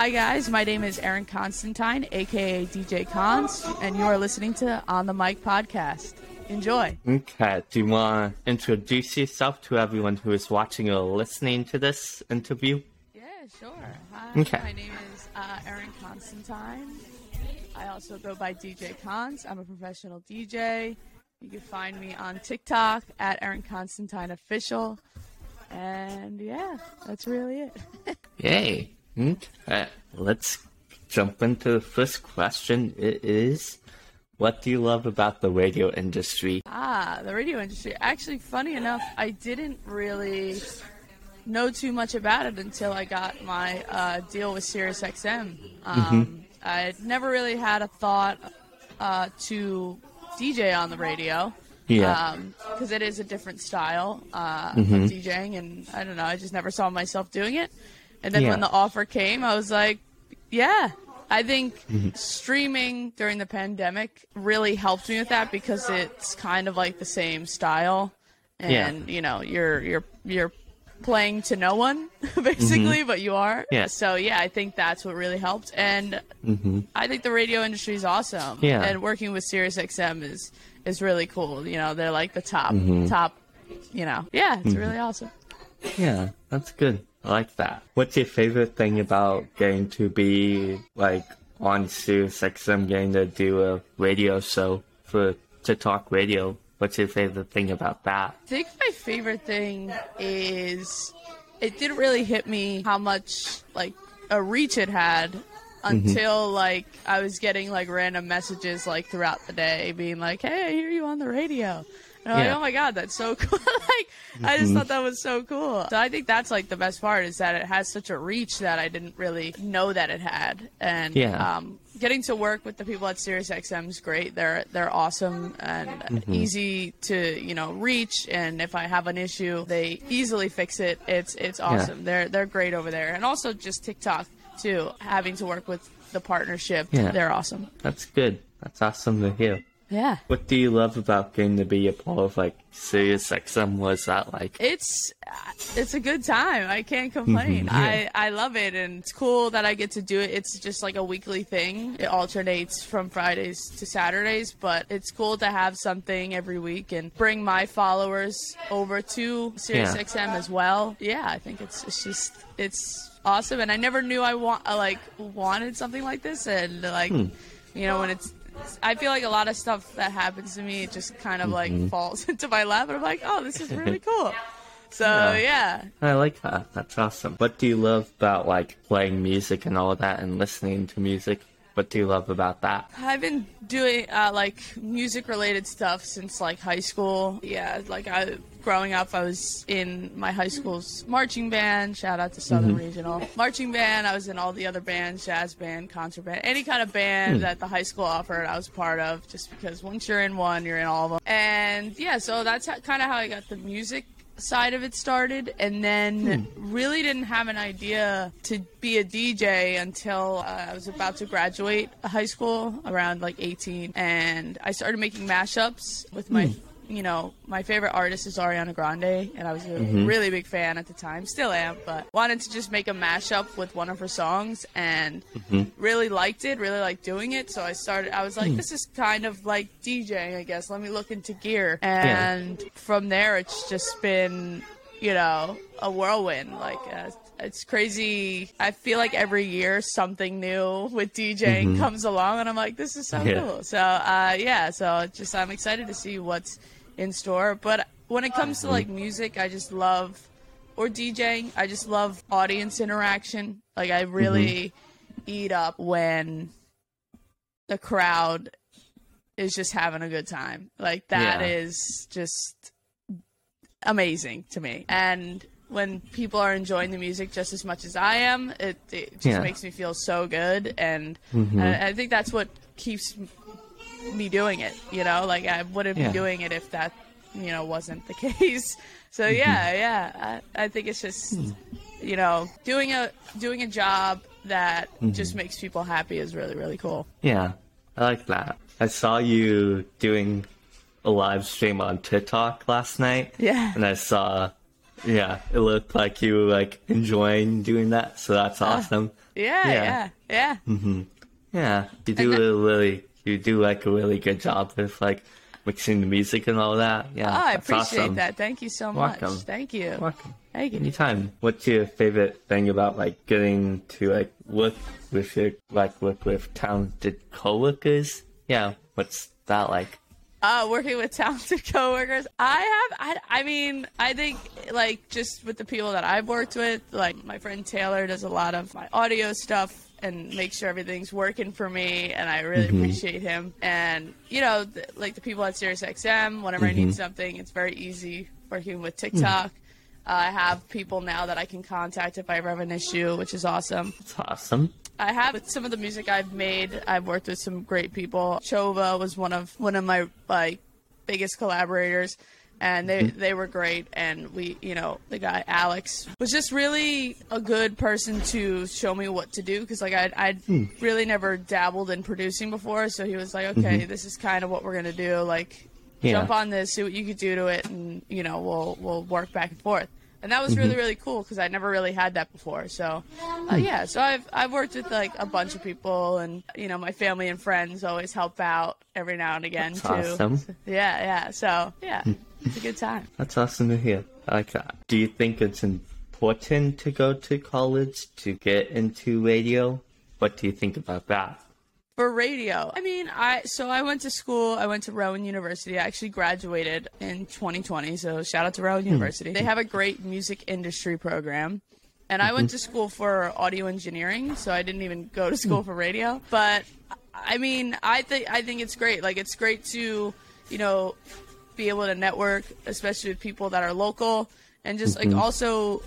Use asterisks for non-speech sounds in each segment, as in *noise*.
Hi guys, my name is Aaron Constantine, aka DJ Cons, and you are listening to On the Mic podcast. Enjoy. Okay, do you want to introduce yourself to everyone who is watching or listening to this interview? Yeah, sure. Hi, Okay. my name is uh, Aaron Constantine. I also go by DJ Cons. I'm a professional DJ. You can find me on TikTok at Aaron Constantine Official. And yeah, that's really it. *laughs* Yay. Okay, let's jump into the first question. It is, what do you love about the radio industry? Ah, the radio industry. Actually, funny enough, I didn't really know too much about it until I got my uh, deal with SiriusXM. Um, I never really had a thought uh, to DJ on the radio. Yeah. Because it is a different style uh, Mm-hmm. of DJing, and I don't know, I just never saw myself doing it. And then Yeah. when the offer came, I was like, yeah. I think Mm-hmm. streaming during the pandemic really helped me with that because it's kind of like the same style, and you know, you're you're you're playing to no one *laughs* basically, but you are. Mm-hmm. Yeah. So yeah, I think that's what really helped, and I think the radio industry is awesome. Mm-hmm. Yeah. And working with SiriusXM is is really cool. You know, they're like the top Mm-hmm. top. You know, yeah, it's really awesome. Yeah, that's good. I like that. What's your favorite thing about getting to be like on Sirius XM, getting to do a radio show for to talk radio? What's your favorite thing about that? I think my favorite thing is it didn't really hit me how much like a reach it had mm-hmm. until like I was getting like random messages like throughout the day being like, "Hey, I hear you on the radio." And I'm Yeah. like, "Oh my god, that's so *laughs* cool!" *laughs* like I just thought that was so cool. So I think that's like the best part is that it has such a reach that I didn't really know that it had, and Yeah. um, getting to work with the people at SiriusXM is great. They're they're awesome and Mm-hmm. easy to you know reach. And if I have an issue, they easily fix it. It's it's awesome. They're they're great over there. And also just TikTok too. Having to work with the partnership, Yeah. they're awesome. That's good. That's awesome to hear. Yeah. What do you love about getting to be a part of like Sirius XM? What's that like? it's it's a good time. I can't complain. Mhm, yeah. I I love it, and it's cool that I get to do it. It's just like a weekly thing. It alternates from Fridays to Saturdays, but it's cool to have something every week and bring my followers over to SiriusXM as well. Yeah, I think it's it's just it's awesome, and I never knew I want I like wanted something like this, and like Hmm. you know when it's. I feel like a lot of stuff that happens to me, it just kind of like Mm-hmm. falls *laughs* into my lap, and I'm like, oh, this is really cool. *laughs* So Yeah. yeah, I like that. That's awesome. What do you love about like playing music and all of that and listening to music? What do you love about that? I've been doing uh, like music related stuff since like high school. Yeah, like I growing up, I was in my high school's marching band. Shout out to Southern Regional marching band. I was in all the other bands, jazz band, concert band, any kind of band that the high school offered. I was part of just because once you're in one, you're in all of them. And yeah, so that's kind of how I got the music side of it started and then really didn't have an idea to be a DJ until uh, I was about to graduate high school around like 18 and I started making mashups with my you know my favorite artist is Ariana Grande and I was a mm-hmm. really big fan at the time still am but wanted to just make a mashup with one of her songs and mm-hmm. really liked it really liked doing it so I started I was like hmm. this is kind of like DJing I guess let me look into gear and from there it's just been you know a whirlwind like uh, it's crazy. I feel like every year something new with djing mm-hmm. comes along and i'm like this is so Yeah. cool. So uh, yeah so just i'm excited to see what's in store. But when it comes to mm-hmm. like music i just love or djing i just love audience interaction. Like i really mm-hmm. eat up when the crowd is just having a good time. Like that Yeah. is just amazing to me. And when people are enjoying the music just as much as I am, it, it just Yeah. makes me feel so good. And mm-hmm. I, I think that's what keeps me doing it. You know, like I wouldn't Yeah. be doing it if that, you know, wasn't the *laughs* case. So mm-hmm. yeah, yeah, I, I think it's just, you know, doing a doing a job that mm-hmm. just makes people happy is really really cool. Yeah, I like that. I saw you doing a live stream on TikTok last night. Yeah. And I saw Yeah, it looked like you were like enjoying doing that, so that's awesome. Yeah, Yeah. yeah, yeah. Mm-hmm. Yeah, you do And a really, you do like a really good job with like mixing the music and all that. Yeah, Oh, I appreciate awesome. that. Thank you so much. Welcome. Thank you. Welcome. Thank you. Anytime. What's your favorite thing about like getting to like work with your like work with talented coworkers? Yeah, what's that like? Uh, working with talented *laughs* coworkers. I have, I, I mean, I think like just with the people that I've worked with, like my friend Taylor does a lot of my audio stuff and makes sure everything's working for me, and I really appreciate him. And you know, th- like the people at SiriusXM, whenever I need something, it's very easy working with TikTok. Uh, I have people now that I can contact if I ever have an issue, which is awesome. It's awesome. I have some of the music I've made. I've worked with some great people. Chova was one of one of my like biggest collaborators, and they mm-hmm. they were great. And we, you know, the guy Alex was just really a good person to show me what to do because like I'd, I'd hmm. really never dabbled in producing before. So he was like, okay, mm-hmm. this is kind of what we're gonna do. Like, Yeah. jump on this, see what you could do to it, and you know, we'll we'll work back and forth. And that was really mm-hmm. really cool because I never really had that before. So, uh, hmm. yeah. So I've I've worked with like a bunch of people, and you know, my family and friends always help out every now and again That's too. awesome. Yeah, yeah. So yeah, hmm. it's a good time. That's awesome to hear. I like that. Do you think it's important to go to college to get into radio? What do you think about that? For radio, I mean, I so I went to school. I went to Rowan University. I actually graduated in 2020. So shout out to Rowan hmm. University. They have a great hmm. music industry program, and I went hmm. to school for audio engineering. So I didn't even go to school for radio. But I mean, I think I think it's great. Like it's great to, you know, be able to network, especially with people that are local, and just like mm-hmm. also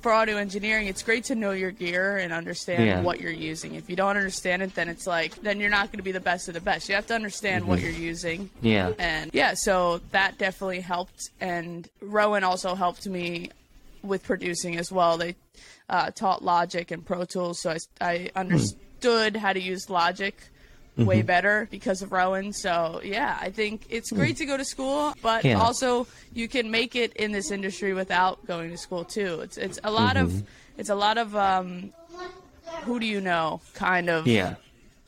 for audio engineering, it's great to know your gear and understand Yeah. what you're using. If you don't understand it, then it's like then you're not going to be the best of the best. You have to understand what you're using. Yeah. And yeah, so that definitely helped. And Rowan also helped me with producing as well. They uh, taught Logic and Pro Tools, so I, I understood how to use Logic way mm-hmm. better because of Rowan. So yeah, I think it's great mm. to go to school, but Yeah. also you can make it in this industry without going to school too. It's it's a lot of mm-hmm. it's a lot of um, who do you know kind of Yeah.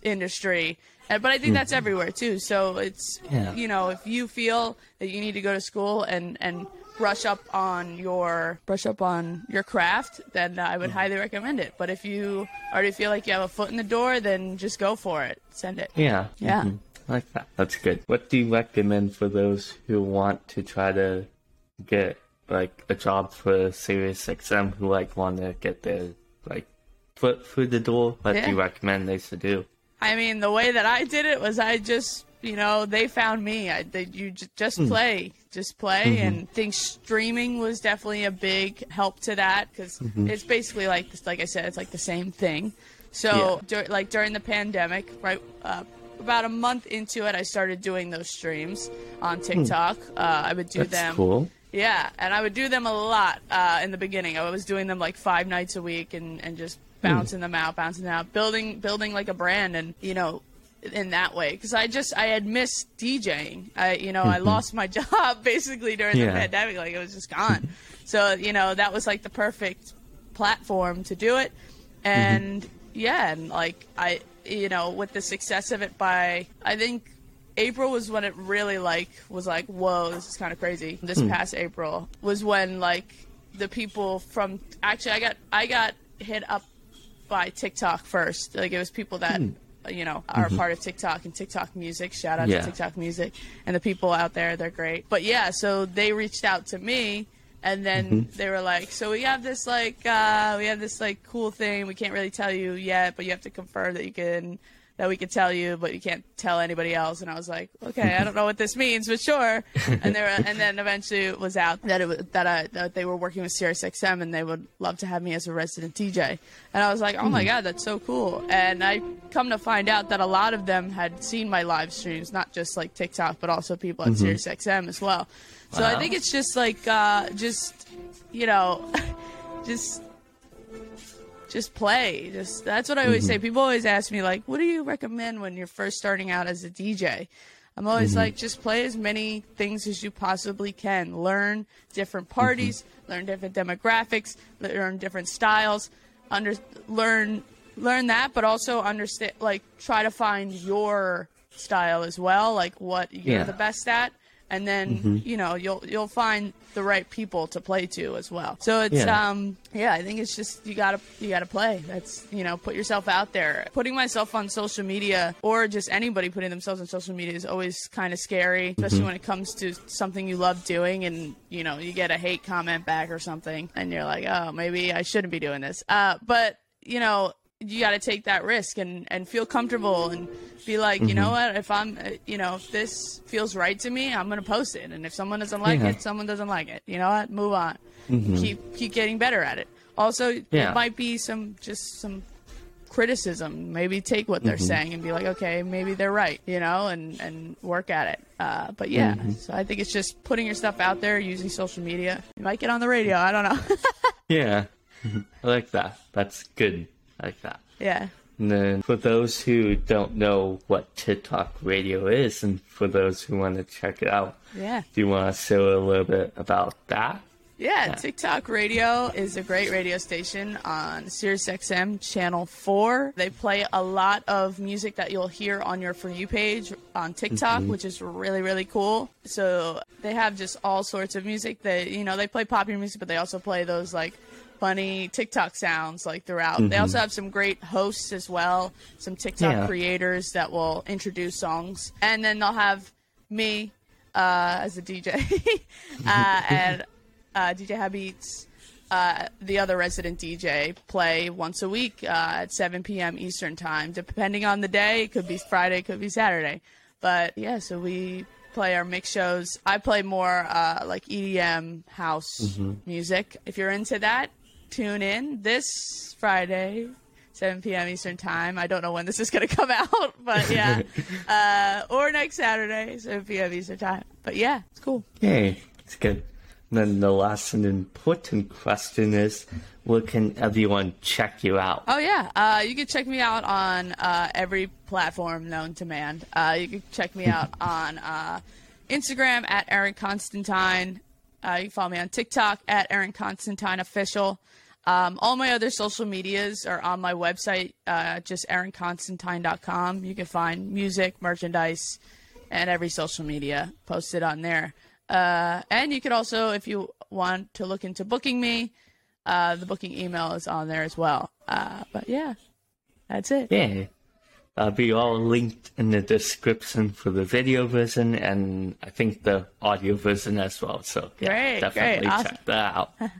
industry. But I think that's mm-hmm. everywhere too. So it's Yeah. you know if you feel that you need to go to school and and brush up on your brush up on your craft, then I would highly recommend it. But if you already feel like you have a foot in the door, then just go for it. Send it. Yeah. Yeah. mhm. I like that. That's good. What do you recommend for those who want to try to get like a job for Sirius XM who like want to get their like foot through the door? What Yeah. do you recommend they should do? I mean, the way that I did it was I just, you know, they found me. I, they, you j- just play, just play, and think streaming was definitely a big help to that because it's basically like, like I said, it's like the same thing. So, dur- like during the pandemic, right, uh, about a month into it, I started doing those streams on TikTok. Uh, I would do That's them. cool. Yeah, and I would do them a lot uh, in the beginning. I was doing them like five nights a week and, and just bouncing them out, bouncing them out, building building like a brand, and you know, in that way. Because I just I had missed DJing. I you know I mm-hmm. lost my *laughs* job basically during the Yeah. pandemic. Like it was just gone. so you know that was like the perfect platform to do it, mm-hmm. and yeah, and like I you know with the success of it by I think April was when it really like was like, whoa, this is kind of crazy. This hmm. past April was when like the people from actually I got I got hit up by TikTok first. Like it was people that hmm. You know are a part of TikTok and TikTok Music. Shout out Yeah. to TikTok Music and the people out there. They're great. But yeah, so they reached out to me. And then they were like, "So we have this like, uh, we have this like cool thing. We can't really tell you yet, but you have to confirm that you can that we could tell you, but you can't tell anybody else. And I was like, okay, I don't know what this means, but sure. And there, and then eventually it was out that it was, that I that they were working with Sirius XM and they would love to have me as a resident DJ. And I was like, oh my god, that's so cool. And I come to find out that a lot of them had seen my live streams, not just like TikTok, but also people at Sirius XM as well. So I think it's just like uh, just you know, *laughs* just just play. Just that's what I always say. Mm-hmm. People always ask me like, "What do you recommend when you're first starting out as a DJ?" I'm always mm-hmm. like, just play as many things as you possibly can. Learn different mm-hmm. parties, learn different demographics, learn different styles, under learn learn that, but also understand like try to find your style as well, like what you're Yeah. the best at, and then you know you'll you'll find the right people to play to as well. So it's Yeah. um yeah, I think it's just you gotta you gotta play. That's you know put yourself out there. Putting myself on social media or just anybody putting themselves on social media is always kind of scary, especially when it comes to something you love doing and you know you get a hate comment back or something and you're like oh maybe I shouldn't be doing this. Uh, but you know you got to take that risk and, and feel comfortable and be like, you know what, if I'm, uh, you know, if this feels right to me, I'm going to post it. And if someone doesn't like Yeah. it, someone doesn't like it. You know what? Move on. Keep, keep getting better at it. Also, Yeah. it might be some, just some criticism. Maybe take what they're saying and be like, okay, maybe they're right, you know, and, and work at it. Uh, but yeah, so I think it's just putting your stuff out there, using social media. You might get on the radio. I don't know. *laughs* Yeah. *laughs* I like that. That's good. Like that. yeah. And then for those who don't know what TikTok radio is, and for those who want to check it out, Yeah. do you want to say a little bit about that? Yeah, TikTok Radio is a great radio station on SiriusXM Channel 4. They play a lot of music that you'll hear on your For You page on TikTok, mm-hmm. which is really, really cool. So they have just all sorts of music. They, you know, they play popular music, but they also play those like funny TikTok sounds like throughout. They also have some great hosts as well, some TikTok Yeah. creators that will introduce songs. And then they'll have me uh, as a DJ *laughs* uh, *laughs* and uh, DJ Habits, uh, the other resident DJ, play once a week uh, at 7 p.m. Eastern time, depending on the day. It could be Friday, it could be Saturday. But yeah, so we play our mix shows. I play more uh, like EDM house music. If you're into that, tune in this Friday. 7 p.m. Eastern time. I don't know when this is going to come out, *laughs* but yeah. *laughs* uh, or next Saturday, 7 p.m. Eastern time. But yeah, it's cool. Yay, it's good. And then the last and important question is, where can everyone check you out? Oh yeah, uh, you can check me out on uh, every platform known to man. Uh, you can check me out *laughs* on uh, Instagram at Aaron Constantine. Uh, you can follow me on TikTok at Aaron Constantine Official. Um, all my other social medias are on my website, uh, just aaronconstantine.com. You can find music, merchandise, and every social media posted on there. Uh, and you could also, if you want to look into booking me, uh, the booking email is on there as well. Uh, but yeah, that's it. Yeah. That'll be all linked in the description for the video version and I think the audio version as well. So yeah, Great, definitely great, awesome. check that out. *laughs*